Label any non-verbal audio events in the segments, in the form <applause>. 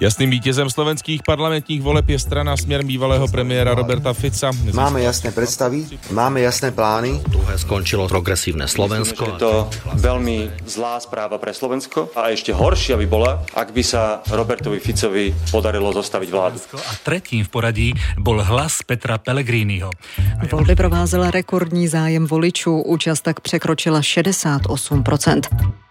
Jasným vítězem slovenských parlamentních voleb je strana směr bývalého premiéra Roberta Fica. Máme jasné predstavy, máme jasné plány. Druhé skončilo progresívne Slovensko. Je to veľmi zlá správa pre Slovensko a ešte horšia by bola, ak by sa Robertovi Ficovi podarilo zostaviť vládu. A tretím v poradí bol hlas Petra Pellegriniho. Volby provázel rekordní zájem voličů, účast tak překročila 68%.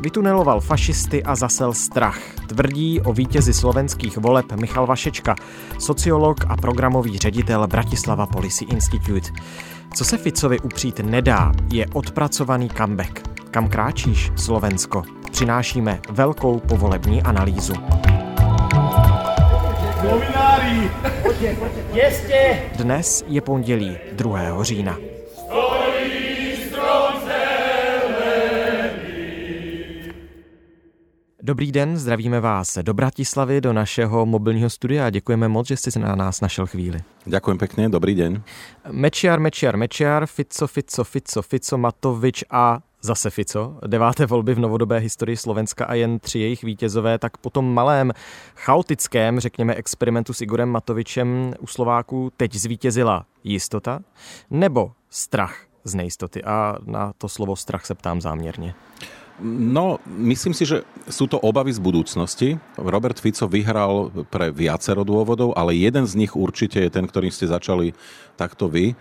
Vytuneloval fašisty a zasel strach. Tvrdí o vítězi slovenských voleb Michal Vašečka, sociolog a programový ředitel Bratislava Policy Institute. Co se Ficovi upřít nedá, je odpracovaný comeback. Kam kráčíš, Slovensko? Přinášíme velkou povolební analýzu. Dnes je pondělí 2. října. Dobrý den, zdravíme vás do Bratislavy, do našeho mobilního studia děkujeme moc, že jste na nás našel chvíli. Ďakujem pekne, dobrý deň. Mečiar, Mečiar, Mečiar, Fico, Fico, Fico, Fico, Matovič a zase Fico. Deváté volby v novodobé historii Slovenska a jen tři jejich vítězové, tak po tom malém, chaotickém, řekněme, experimentu s Igorem Matovičem u Slováků teď zvítězila jistota nebo strach z nejistoty. A na to slovo strach se ptám záměrně. No, myslím si, že sú to obavy z budúcnosti. Robert Fico vyhral pre viacero dôvodov, ale jeden z nich určite je ten, ktorým ste začali takto vy. E,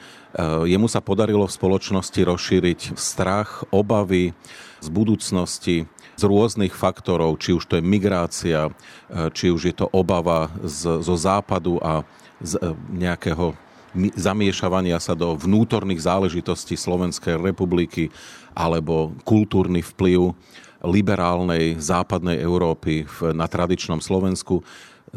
jemu sa podarilo v spoločnosti rozšíriť strach, obavy z budúcnosti, z rôznych faktorov, či už to je migrácia, e, či už je to obava z, zo západu a z e, nejakého zamiešavania sa do vnútorných záležitostí Slovenskej republiky alebo kultúrny vplyv liberálnej západnej Európy na tradičnom Slovensku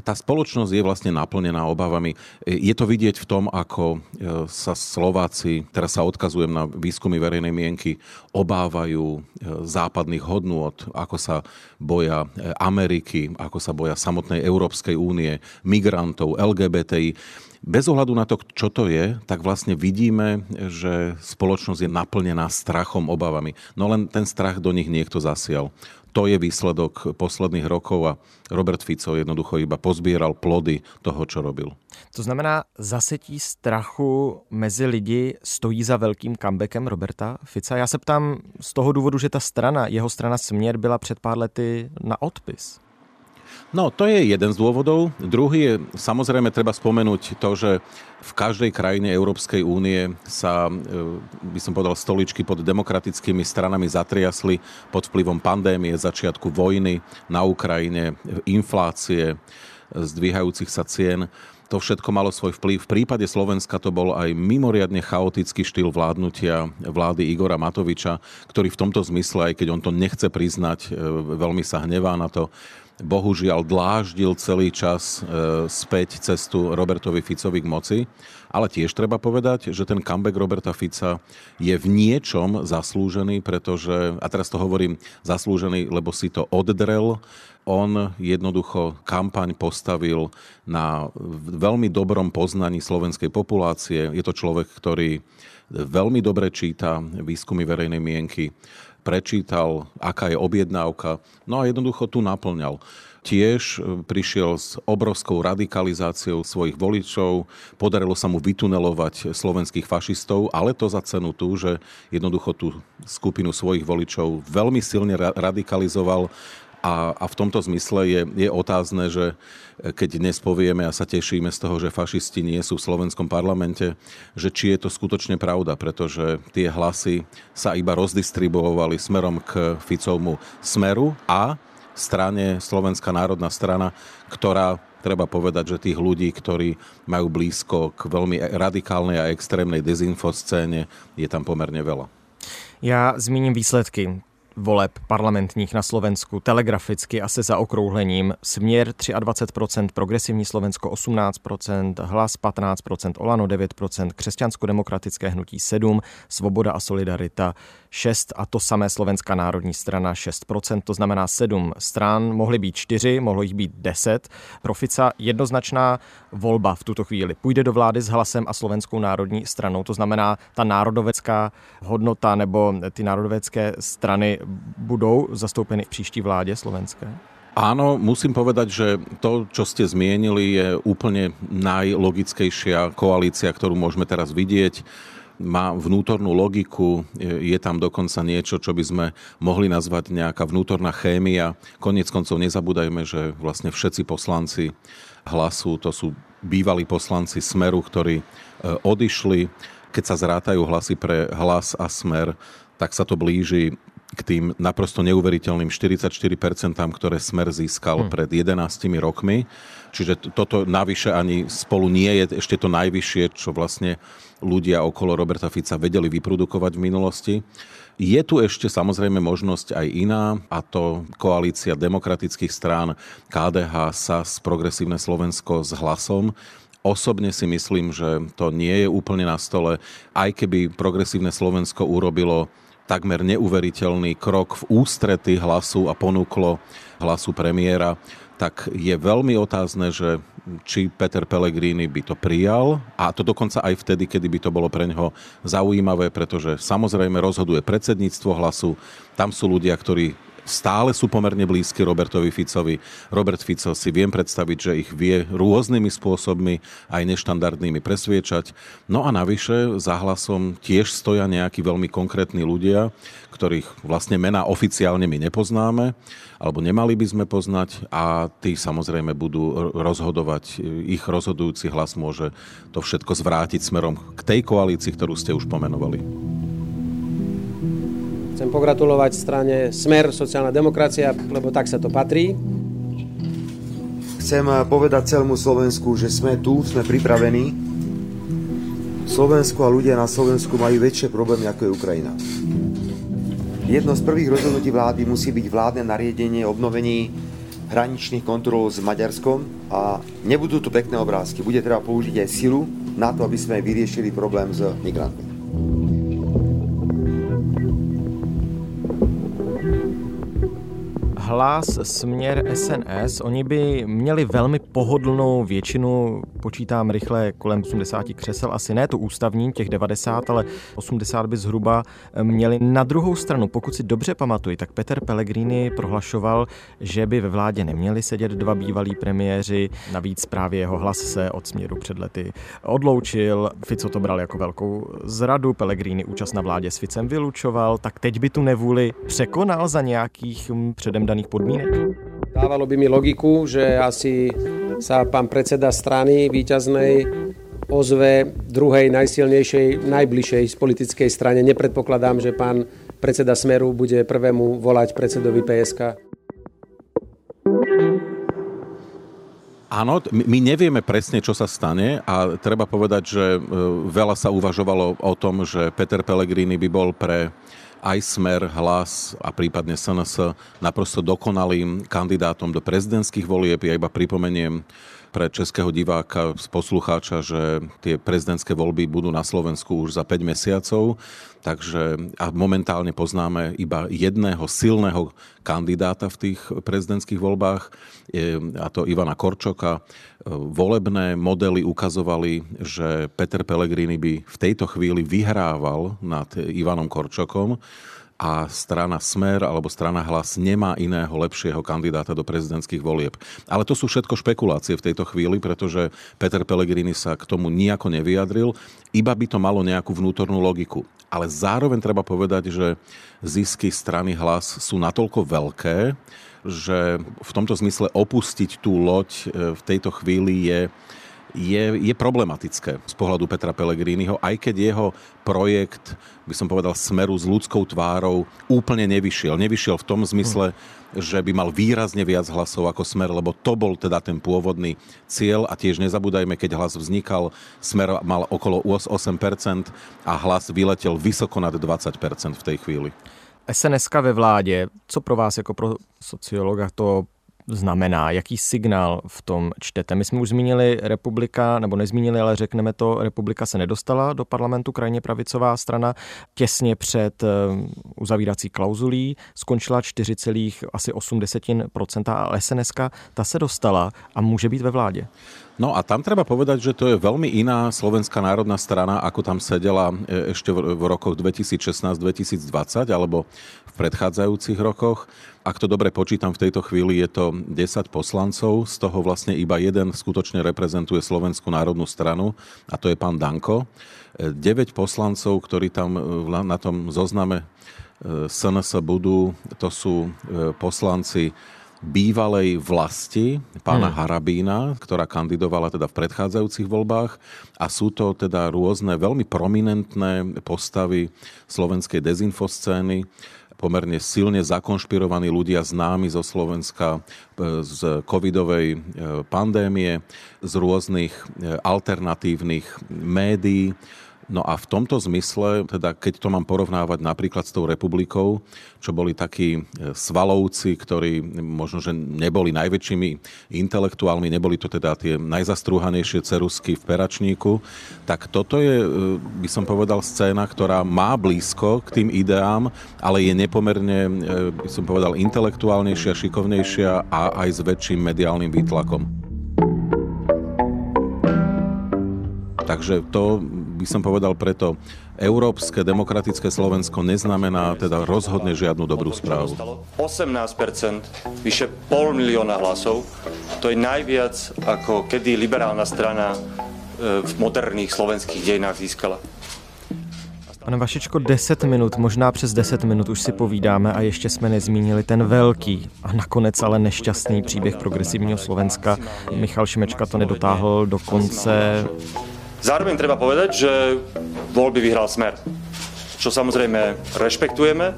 tá spoločnosť je vlastne naplnená obavami. Je to vidieť v tom, ako e, sa Slováci, teraz sa odkazujem na výskumy verejnej mienky, obávajú e, západných hodnôt, ako sa boja e, Ameriky, ako sa boja samotnej Európskej únie, migrantov, LGBTI bez ohľadu na to, čo to je, tak vlastne vidíme, že spoločnosť je naplnená strachom, obavami. No len ten strach do nich niekto zasial. To je výsledok posledných rokov a Robert Fico jednoducho iba pozbieral plody toho, čo robil. To znamená, zasetí strachu mezi lidi stojí za velkým comebackem Roberta Fica. Já se ptám z toho důvodu, že ta strana, jeho strana Směr byla před pár lety na odpis. No, to je jeden z dôvodov. Druhý je, samozrejme, treba spomenúť to, že v každej krajine Európskej únie sa, e, by som povedal, stoličky pod demokratickými stranami zatriasli pod vplyvom pandémie, začiatku vojny na Ukrajine, inflácie, zdvíhajúcich sa cien to všetko malo svoj vplyv. V prípade Slovenska to bol aj mimoriadne chaotický štýl vládnutia vlády Igora Matoviča, ktorý v tomto zmysle, aj keď on to nechce priznať, e, veľmi sa hnevá na to, bohužiaľ dláždil celý čas e, späť cestu Robertovi Ficovi k moci. Ale tiež treba povedať, že ten comeback Roberta Fica je v niečom zaslúžený, pretože, a teraz to hovorím zaslúžený, lebo si to oddrel, on jednoducho kampaň postavil na veľmi dobrom poznaní slovenskej populácie. Je to človek, ktorý veľmi dobre číta výskumy verejnej mienky, prečítal, aká je objednávka, no a jednoducho tu naplňal. Tiež e, prišiel s obrovskou radikalizáciou svojich voličov, podarilo sa mu vytunelovať slovenských fašistov, ale to za cenu tú, že jednoducho tú skupinu svojich voličov veľmi silne radikalizoval a, a v tomto zmysle je, je otázne, že keď dnes povieme a sa tešíme z toho, že fašisti nie sú v slovenskom parlamente, že či je to skutočne pravda, pretože tie hlasy sa iba rozdistribuovali smerom k Ficovmu smeru a strane Slovenská národná strana, ktorá treba povedať, že tých ľudí, ktorí majú blízko k veľmi radikálnej a extrémnej dezinfoscéne, je tam pomerne veľa. Já zmíním výsledky. Voleb parlamentních na Slovensku telegraficky a se zaokrouhlením. Směr 23%, progresivní Slovensko 18%, hlas 15%, Olano 9%, křesťansko-demokratické hnutí 7%, Svoboda a Solidarita 6% a to samé Slovenská národní strana 6%, to znamená 7 stran, mohly být 4, mohlo jich být 10. Profica jednoznačná volba v tuto chvíli. Půjde do vlády s hlasem a Slovenskou národní stranou, to znamená ta národovecká hodnota nebo ty národovecké strany budou zastoupeny v příští vládě slovenské? Áno, musím povedať, že to, čo ste zmienili, je úplne najlogickejšia koalícia, ktorú môžeme teraz vidieť. Má vnútornú logiku, je tam dokonca niečo, čo by sme mohli nazvať nejaká vnútorná chémia. Konec koncov nezabúdajme, že vlastne všetci poslanci hlasu, to sú bývalí poslanci Smeru, ktorí e, odišli. Keď sa zrátajú hlasy pre hlas a Smer, tak sa to blíži k tým naprosto neuveriteľným 44%, ktoré Smer získal hmm. pred 11 rokmi. Čiže toto navyše ani spolu nie je ešte to najvyššie, čo vlastne ľudia okolo Roberta Fica vedeli vyprodukovať v minulosti. Je tu ešte samozrejme možnosť aj iná, a to koalícia demokratických strán KDH, SAS, Progresívne Slovensko s hlasom. Osobne si myslím, že to nie je úplne na stole, aj keby Progresívne Slovensko urobilo takmer neuveriteľný krok v ústrety hlasu a ponúklo hlasu premiéra, tak je veľmi otázne, že či Peter Pellegrini by to prijal a to dokonca aj vtedy, kedy by to bolo pre neho zaujímavé, pretože samozrejme rozhoduje predsedníctvo hlasu, tam sú ľudia, ktorí stále sú pomerne blízky Robertovi Ficovi. Robert Fico si viem predstaviť, že ich vie rôznymi spôsobmi, aj neštandardnými presviečať. No a navyše za hlasom tiež stoja nejakí veľmi konkrétni ľudia, ktorých vlastne mená oficiálne my nepoznáme, alebo nemali by sme poznať a tí samozrejme budú rozhodovať, ich rozhodujúci hlas môže to všetko zvrátiť smerom k tej koalícii, ktorú ste už pomenovali. Chcem pogratulovať strane Smer, sociálna demokracia, lebo tak sa to patrí. Chcem povedať celému Slovensku, že sme tu, sme pripravení. Slovensko a ľudia na Slovensku majú väčšie problémy, ako je Ukrajina. Jedno z prvých rozhodnutí vlády musí byť vládne nariadenie obnovení hraničných kontrol s Maďarskom a nebudú to pekné obrázky. Bude treba použiť aj silu na to, aby sme vyriešili problém s migrantmi. Hlas, směr SNS, oni by měli velmi pohodlnou většinu, počítám rychle kolem 80 křesel, asi ne to ústavní, těch 90, ale 80 by zhruba měli. Na druhou stranu, pokud si dobře pamatuji, tak Peter Pellegrini prohlašoval, že by ve vládě neměli sedět dva bývalí premiéři, navíc právě jeho hlas se od směru před lety odloučil, Fico to bral jako velkou zradu, Pellegrini účast na vládě s Ficem vylučoval, tak teď by tu nevůli překonal za nějakých hm, předem daných podmínek? Dávalo by mi logiku, že asi sa pán predseda strany výťaznej ozve druhej najsilnejšej, najbližšej z politickej strane. Nepredpokladám, že pán predseda Smeru bude prvému volať predsedovi PSK. Áno, my nevieme presne, čo sa stane a treba povedať, že e, veľa sa uvažovalo o tom, že Peter Pellegrini by bol pre aj Smer, Hlas a prípadne SNS naprosto dokonalým kandidátom do prezidentských volieb. Ja iba pripomeniem pre českého diváka, poslucháča, že tie prezidentské voľby budú na Slovensku už za 5 mesiacov, takže a momentálne poznáme iba jedného silného kandidáta v tých prezidentských voľbách, a to Ivana Korčoka. Volebné modely ukazovali, že Peter Pellegrini by v tejto chvíli vyhrával nad Ivanom Korčokom a strana Smer alebo strana Hlas nemá iného lepšieho kandidáta do prezidentských volieb. Ale to sú všetko špekulácie v tejto chvíli, pretože Peter Pellegrini sa k tomu nejako nevyjadril, iba by to malo nejakú vnútornú logiku. Ale zároveň treba povedať, že zisky strany Hlas sú natoľko veľké, že v tomto zmysle opustiť tú loď e, v tejto chvíli je je, je problematické z pohľadu Petra Pellegriniho, aj keď jeho projekt, by som povedal, smeru s ľudskou tvárou úplne nevyšiel. Nevyšiel v tom zmysle, že by mal výrazne viac hlasov ako smer, lebo to bol teda ten pôvodný cieľ a tiež nezabúdajme, keď hlas vznikal, smer mal okolo 8% a hlas vyletel vysoko nad 20% v tej chvíli. sns ve vládě, co pro vás jako pro sociologa to znamená, jaký signál v tom čtete. My jsme už zmínili republika, nebo nezmínili, ale řekneme to, republika se nedostala do parlamentu, krajně pravicová strana, těsně před eh, uzavírací klauzulí, skončila 4, asi 80%, ale SNS ta se dostala a může být ve vládě. No a tam treba povedať, že to je veľmi iná Slovenská národná strana, ako tam sedela e, ešte v rokoch 2016-2020 alebo v predchádzajúcich rokoch. Ak to dobre počítam, v tejto chvíli je to 10 poslancov, z toho vlastne iba jeden skutočne reprezentuje Slovenskú národnú stranu a to je pán Danko. 9 e, poslancov, ktorí tam e, na tom zozname SNS budú, to sú poslanci bývalej vlasti pána hmm. Harabína, ktorá kandidovala teda v predchádzajúcich voľbách a sú to teda rôzne veľmi prominentné postavy slovenskej dezinfoscény, pomerne silne zakonšpirovaní ľudia známi zo Slovenska e, z covidovej e, pandémie, z rôznych e, alternatívnych médií, No a v tomto zmysle, teda keď to mám porovnávať napríklad s tou republikou, čo boli takí e, svalovci, ktorí možno, že neboli najväčšími intelektuálmi, neboli to teda tie najzastrúhanejšie cerusky v peračníku, tak toto je, e, by som povedal, scéna, ktorá má blízko k tým ideám, ale je nepomerne, e, by som povedal, intelektuálnejšia, šikovnejšia a aj s väčším mediálnym výtlakom. Takže to by som povedal preto, európske demokratické Slovensko neznamená teda rozhodne žiadnu dobrú správu. 18%, vyše pol milióna hlasov. To je najviac, ako kedy liberálna strana e, v moderných slovenských dejinách získala. Pane Vašičko, 10 minut, možná přes 10 minut už si povídáme a ještě jsme nezmínili ten velký a nakonec ale nešťastný příběh progresivního Slovenska. Michal Šimečka to nedotáhl do konce. Zároveň treba povedať, že voľby vyhral Smer, čo samozrejme rešpektujeme,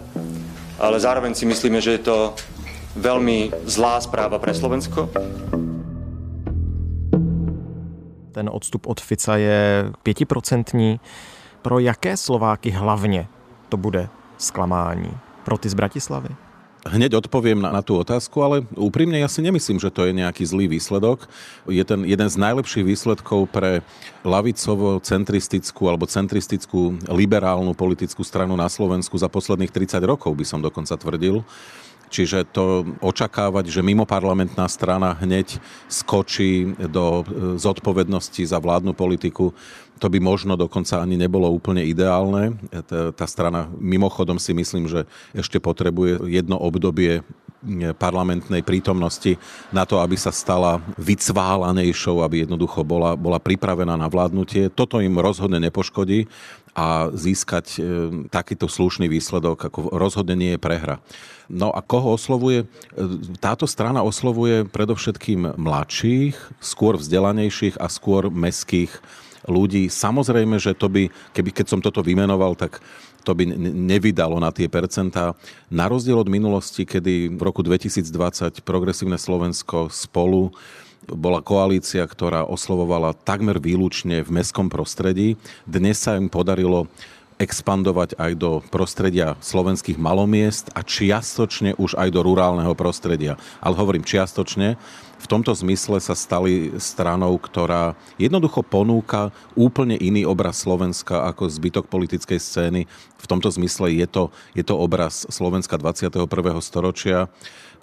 ale zároveň si myslíme, že je to veľmi zlá správa pre Slovensko. Ten odstup od Fica je pětiprocentní. Pro jaké Slováky hlavně to bude zklamání? Pro ty z Bratislavy? Hneď odpoviem na, na tú otázku, ale úprimne ja si nemyslím, že to je nejaký zlý výsledok. Je ten jeden z najlepších výsledkov pre lavicovo-centristickú alebo centristickú liberálnu politickú stranu na Slovensku za posledných 30 rokov, by som dokonca tvrdil. Čiže to očakávať, že mimo parlamentná strana hneď skočí do e, zodpovednosti za vládnu politiku, to by možno dokonca ani nebolo úplne ideálne. Tá strana mimochodom si myslím, že ešte potrebuje jedno obdobie parlamentnej prítomnosti na to, aby sa stala vycválanejšou, aby jednoducho bola, bola pripravená na vládnutie. Toto im rozhodne nepoškodí a získať e, takýto slušný výsledok ako rozhodne nie je prehra. No a koho oslovuje? E, táto strana oslovuje predovšetkým mladších, skôr vzdelanejších a skôr meských ľudí. Samozrejme, že to by, keby, keď som toto vymenoval, tak to by nevydalo na tie percentá. Na rozdiel od minulosti, kedy v roku 2020 Progresívne Slovensko spolu bola koalícia, ktorá oslovovala takmer výlučne v mestskom prostredí. Dnes sa im podarilo expandovať aj do prostredia slovenských malomiest a čiastočne už aj do rurálneho prostredia. Ale hovorím čiastočne, v tomto zmysle sa stali stranou, ktorá jednoducho ponúka úplne iný obraz Slovenska ako zbytok politickej scény. V tomto zmysle je to, je to obraz Slovenska 21. storočia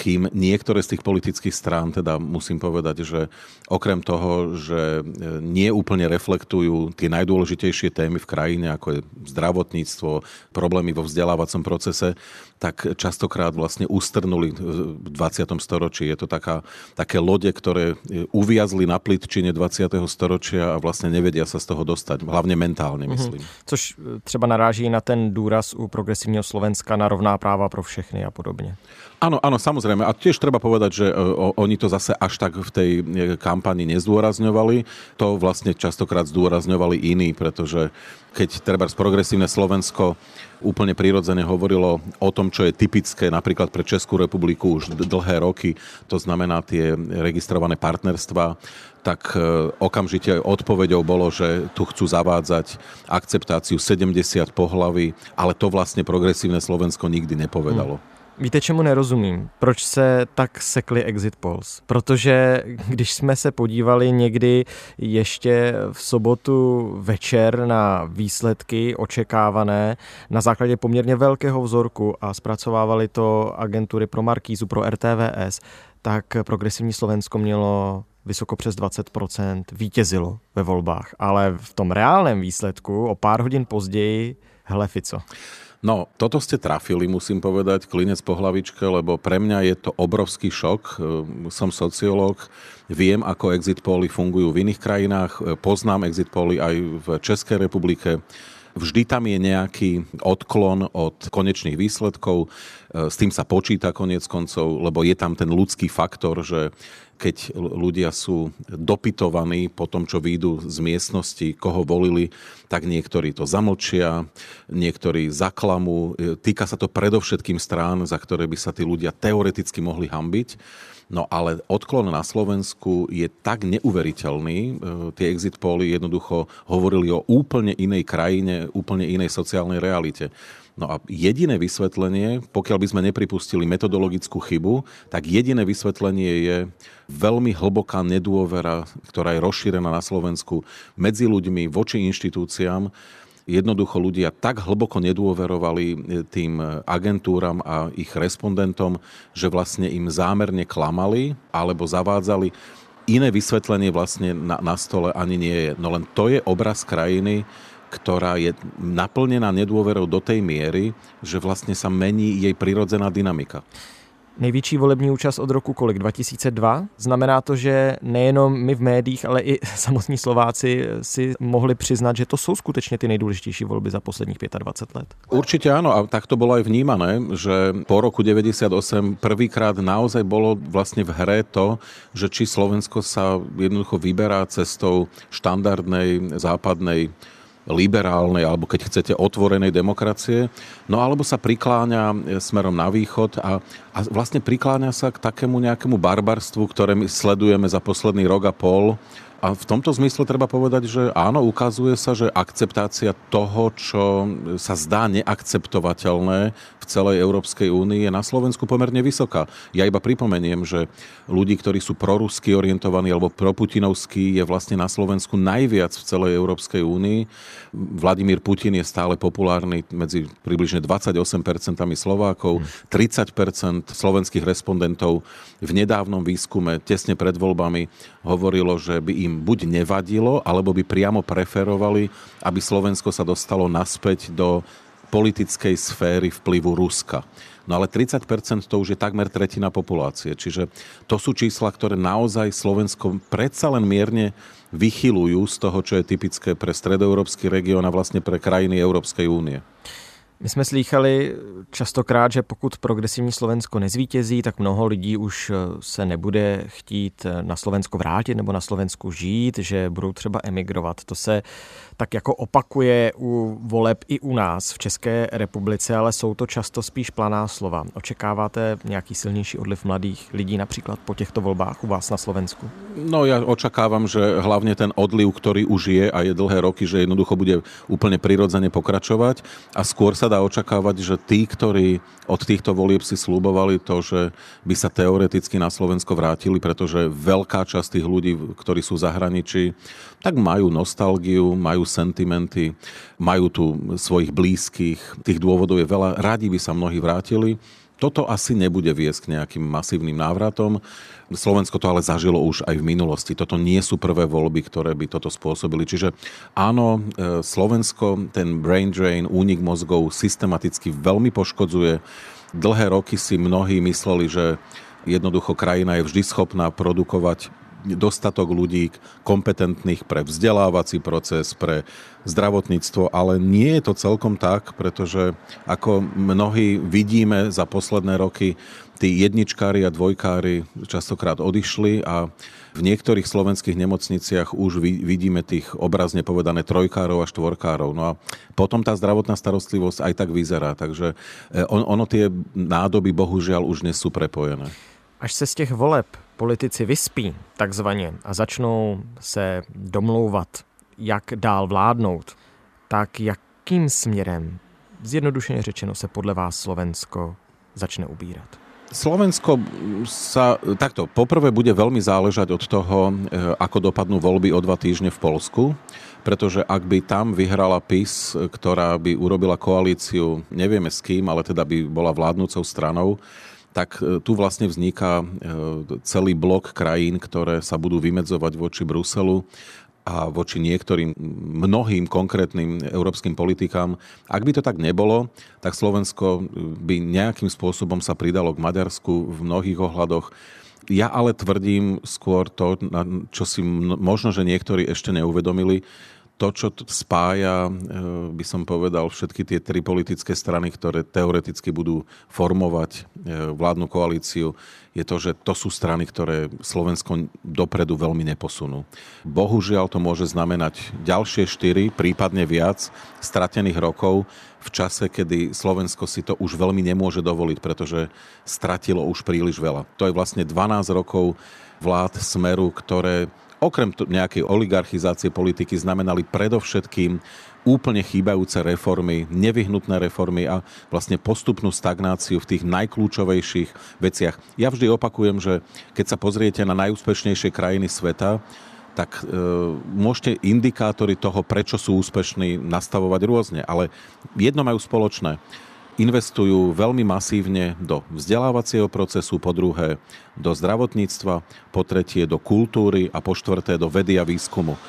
kým niektoré z tých politických strán, teda musím povedať, že okrem toho, že e, nie úplne reflektujú tie najdôležitejšie témy v krajine, ako je zdravotníctvo, problémy vo vzdelávacom procese, tak častokrát vlastne ustrnuli v 20. storočí. Je to taká, také lode, ktoré e, uviazli na plitčine 20. storočia a vlastne nevedia sa z toho dostať, hlavne mentálne, mhm. myslím. Mm-hmm. Což e, třeba naráží na ten důraz u progresívneho Slovenska na rovná práva pro všechny a podobne. Áno, áno, samozrejme. A tiež treba povedať, že o, oni to zase až tak v tej kampani nezdôrazňovali. To vlastne častokrát zdôrazňovali iní, pretože keď treba z progresívne Slovensko úplne prirodzene hovorilo o tom, čo je typické napríklad pre Českú republiku už dlhé roky, to znamená tie registrované partnerstva, tak e, okamžite odpoveďou bolo, že tu chcú zavádzať akceptáciu 70 pohlaví, ale to vlastne progresívne Slovensko nikdy nepovedalo. Hmm. Víte, čemu nerozumím? Proč se tak sekly exit polls? Protože když jsme se podívali někdy ještě v sobotu večer na výsledky očekávané na základě poměrně velkého vzorku a zpracovávali to agentury pro Markízu, pro RTVS, tak progresivní Slovensko mělo vysoko přes 20%, vítězilo ve volbách. Ale v tom reálném výsledku o pár hodin později hele Fico. No, toto ste trafili, musím povedať, klinec po hlavičke, lebo pre mňa je to obrovský šok. Ehm, som sociológ, viem, ako exit poly fungujú v iných krajinách, ehm, poznám exit poly aj v Českej republike. Vždy tam je nejaký odklon od konečných výsledkov, ehm, s tým sa počíta konec koncov, lebo je tam ten ľudský faktor, že keď ľudia sú dopytovaní po tom, čo výjdu z miestnosti, koho volili, tak niektorí to zamlčia, niektorí zaklamú. Týka sa to predovšetkým strán, za ktoré by sa tí ľudia teoreticky mohli hambiť. No ale odklon na Slovensku je tak neuveriteľný. E, tie exit poly jednoducho hovorili o úplne inej krajine, úplne inej sociálnej realite. No a jediné vysvetlenie, pokiaľ by sme nepripustili metodologickú chybu, tak jediné vysvetlenie je veľmi hlboká nedôvera, ktorá je rozšírená na Slovensku medzi ľuďmi, voči inštitúciám. Jednoducho ľudia tak hlboko nedôverovali tým agentúram a ich respondentom, že vlastne im zámerne klamali alebo zavádzali. Iné vysvetlenie vlastne na, na stole ani nie je. No len to je obraz krajiny, ktorá je naplnená nedôverou do tej miery, že vlastne sa mení jej prirodzená dynamika. Největší volební účast od roku kolik? 2002? Znamená to, že nejenom my v médiích, ale i <laughs> samotní Slováci si mohli přiznat, že to jsou skutečně ty nejdůležitější volby za posledních 25 let? Určite áno a tak to bolo aj vnímané, že po roku 98 prvýkrát naozaj bolo vlastne v hre to, že či Slovensko sa jednoducho vyberá cestou štandardnej západnej liberálnej alebo keď chcete otvorenej demokracie, no alebo sa prikláňa smerom na východ a, a vlastne prikláňa sa k takému nejakému barbarstvu, ktoré my sledujeme za posledný rok a pol a v tomto zmysle treba povedať, že áno, ukazuje sa, že akceptácia toho, čo sa zdá neakceptovateľné v celej Európskej únii, je na Slovensku pomerne vysoká. Ja iba pripomeniem, že ľudí, ktorí sú prorusky orientovaní alebo proputinovskí, je vlastne na Slovensku najviac v celej Európskej únii. Vladimír Putin je stále populárny medzi približne 28% Slovákov, 30% slovenských respondentov v nedávnom výskume tesne pred voľbami hovorilo, že by im buď nevadilo, alebo by priamo preferovali, aby Slovensko sa dostalo naspäť do politickej sféry vplyvu Ruska. No ale 30% to už je takmer tretina populácie. Čiže to sú čísla, ktoré naozaj Slovensko predsa len mierne vychylujú z toho, čo je typické pre stredoeurópsky región a vlastne pre krajiny Európskej únie. My jsme slýchali častokrát, že pokud progresivní Slovensko nezvítězí, tak mnoho lidí už eh, se nebude chtít eh, na Slovensko vrátit nebo na Slovensku žít, že budou třeba emigrovat. To se tak jako opakuje u voleb i u nás v České republice, ale jsou to často spíš planá slova. Očekáváte nějaký silnější odliv mladých lidí například po těchto volbách u vás na Slovensku? No ja očakávam, že hlavne ten odliv, ktorý už je a je dlhé roky, že jednoducho bude úplne prirodzene pokračovať a skôr sa dá očakávať, že tí, ktorí od týchto volieb si slúbovali to, že by sa teoreticky na Slovensko vrátili, pretože veľká časť tých ľudí, ktorí sú v zahraničí, tak majú nostalgiu, majú sentimenty, majú tu svojich blízkych, tých dôvodov je veľa, radi by sa mnohí vrátili. Toto asi nebude viesť k nejakým masívnym návratom. Slovensko to ale zažilo už aj v minulosti. Toto nie sú prvé voľby, ktoré by toto spôsobili. Čiže áno, e, Slovensko ten brain drain, únik mozgov systematicky veľmi poškodzuje. Dlhé roky si mnohí mysleli, že jednoducho krajina je vždy schopná produkovať dostatok ľudí kompetentných pre vzdelávací proces, pre zdravotníctvo, ale nie je to celkom tak, pretože ako mnohí vidíme za posledné roky, tí jedničkári a dvojkári častokrát odišli a v niektorých slovenských nemocniciach už vidíme tých obrazne povedané trojkárov a štvorkárov. No a potom tá zdravotná starostlivosť aj tak vyzerá. Takže e, on, ono tie nádoby bohužiaľ už nie sú prepojené. Až se z těch voleb politici vyspí takzvaně a začnou se domlouvat, jak dál vládnout, tak jakým směrem, zjednodušeně řečeno, se podle vás Slovensko začne ubírat? Slovensko sa takto, poprvé bude veľmi záležať od toho, e, ako dopadnú voľby o dva týždne v Polsku, pretože ak by tam vyhrala PIS, ktorá by urobila koalíciu, nevieme s kým, ale teda by bola vládnúcou stranou, tak e, tu vlastne vzniká e, celý blok krajín, ktoré sa budú vymedzovať voči Bruselu a voči niektorým mnohým konkrétnym európskym politikám. Ak by to tak nebolo, tak Slovensko by nejakým spôsobom sa pridalo k Maďarsku v mnohých ohľadoch. Ja ale tvrdím skôr to, čo si možno, že niektorí ešte neuvedomili, to, čo spája, e, by som povedal, všetky tie tri politické strany, ktoré teoreticky budú formovať e, vládnu koalíciu, je to, že to sú strany, ktoré Slovensko dopredu veľmi neposunú. Bohužiaľ to môže znamenať ďalšie štyri, prípadne viac stratených rokov v čase, kedy Slovensko si to už veľmi nemôže dovoliť, pretože stratilo už príliš veľa. To je vlastne 12 rokov vlád Smeru, ktoré okrem nejakej oligarchizácie politiky znamenali predovšetkým úplne chýbajúce reformy, nevyhnutné reformy a vlastne postupnú stagnáciu v tých najkľúčovejších veciach. Ja vždy opakujem, že keď sa pozriete na najúspešnejšie krajiny sveta, tak e, môžete indikátory toho, prečo sú úspešní, nastavovať rôzne. Ale jedno majú spoločné investujú veľmi masívne do vzdelávacieho procesu, po druhé do zdravotníctva, po tretie do kultúry a po štvrté do vedy a výskumu.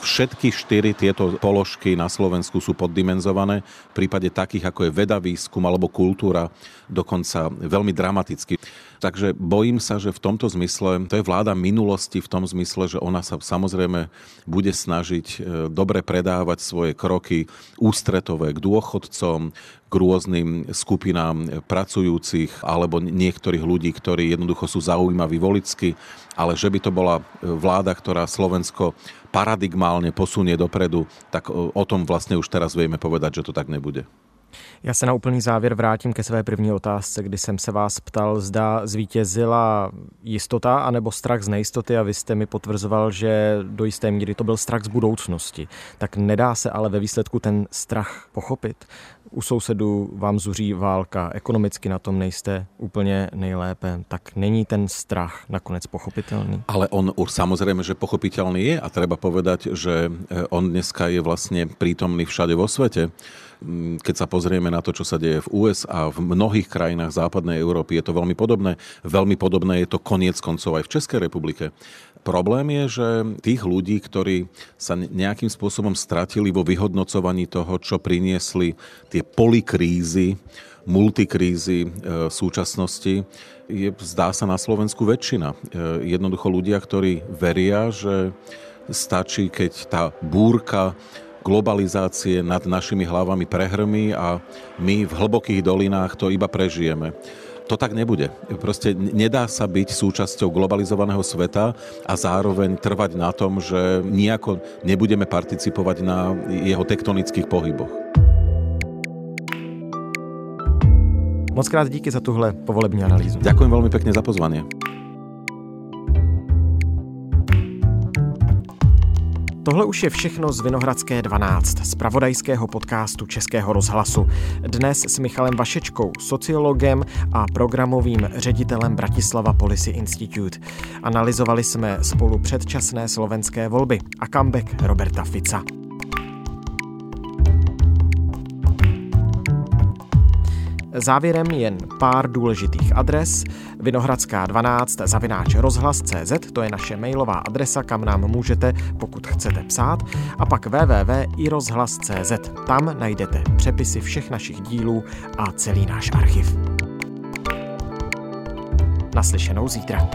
Všetky štyri tieto položky na Slovensku sú poddimenzované. V prípade takých, ako je veda, výskum alebo kultúra, dokonca veľmi dramaticky. Takže bojím sa, že v tomto zmysle, to je vláda minulosti v tom zmysle, že ona sa samozrejme bude snažiť e, dobre predávať svoje kroky ústretové k dôchodcom, k rôznym skupinám pracujúcich alebo niektorých ľudí, ktorí jednoducho sú zaujímaví volicky, ale že by to bola vláda, ktorá Slovensko paradigmálne posunie dopredu, tak o tom vlastne už teraz vieme povedať, že to tak nebude. Já se na úplný závěr vrátím ke své první otázce, kdy jsem se vás ptal, zda zvítězila jistota anebo strach z nejistoty a vy jste mi potvrzoval, že do jisté míry to byl strach z budoucnosti. Tak nedá se ale ve výsledku ten strach pochopit. U sousedů vám zuří válka, ekonomicky na tom nejste úplně nejlépe, tak není ten strach nakonec pochopitelný? Ale on už samozrejme, že pochopiteľný je a treba povedať, že eh, on dneska je vlastne prítomný všade vo svete. Mm, keď sa pozrieme na to, čo sa deje v USA, v mnohých krajinách západnej Európy, je to veľmi podobné. Veľmi podobné je to koniec koncov aj v Českej republike. Problém je, že tých ľudí, ktorí sa nejakým spôsobom stratili vo vyhodnocovaní toho, čo priniesli tie polikrízy, multikrízy e, súčasnosti, je, zdá sa na Slovensku väčšina. E, jednoducho ľudia, ktorí veria, že stačí, keď tá búrka globalizácie nad našimi hlavami prehrmí a my v hlbokých dolinách to iba prežijeme. To tak nebude. Proste nedá sa byť súčasťou globalizovaného sveta a zároveň trvať na tom, že nejako nebudeme participovať na jeho tektonických pohyboch. Moc krát díky za tuhle povolební analýzu. Ďakujem veľmi pekne za pozvanie. Tohle už je všechno z Vinohradské 12, z pravodajského podcastu Českého rozhlasu. Dnes s Michalem Vašečkou, sociologem a programovým ředitelem Bratislava Policy Institute. Analyzovali jsme spolu předčasné slovenské volby a comeback Roberta Fica. Závěrem jen pár důležitých adres. Vinohradská 12 zavináč rozhlas.cz, to je naše mailová adresa, kam nám můžete, pokud chcete psát, a pak www.irozhlas.cz. Tam najdete přepisy všech našich dílů a celý náš archiv. Naslyšenou zítra.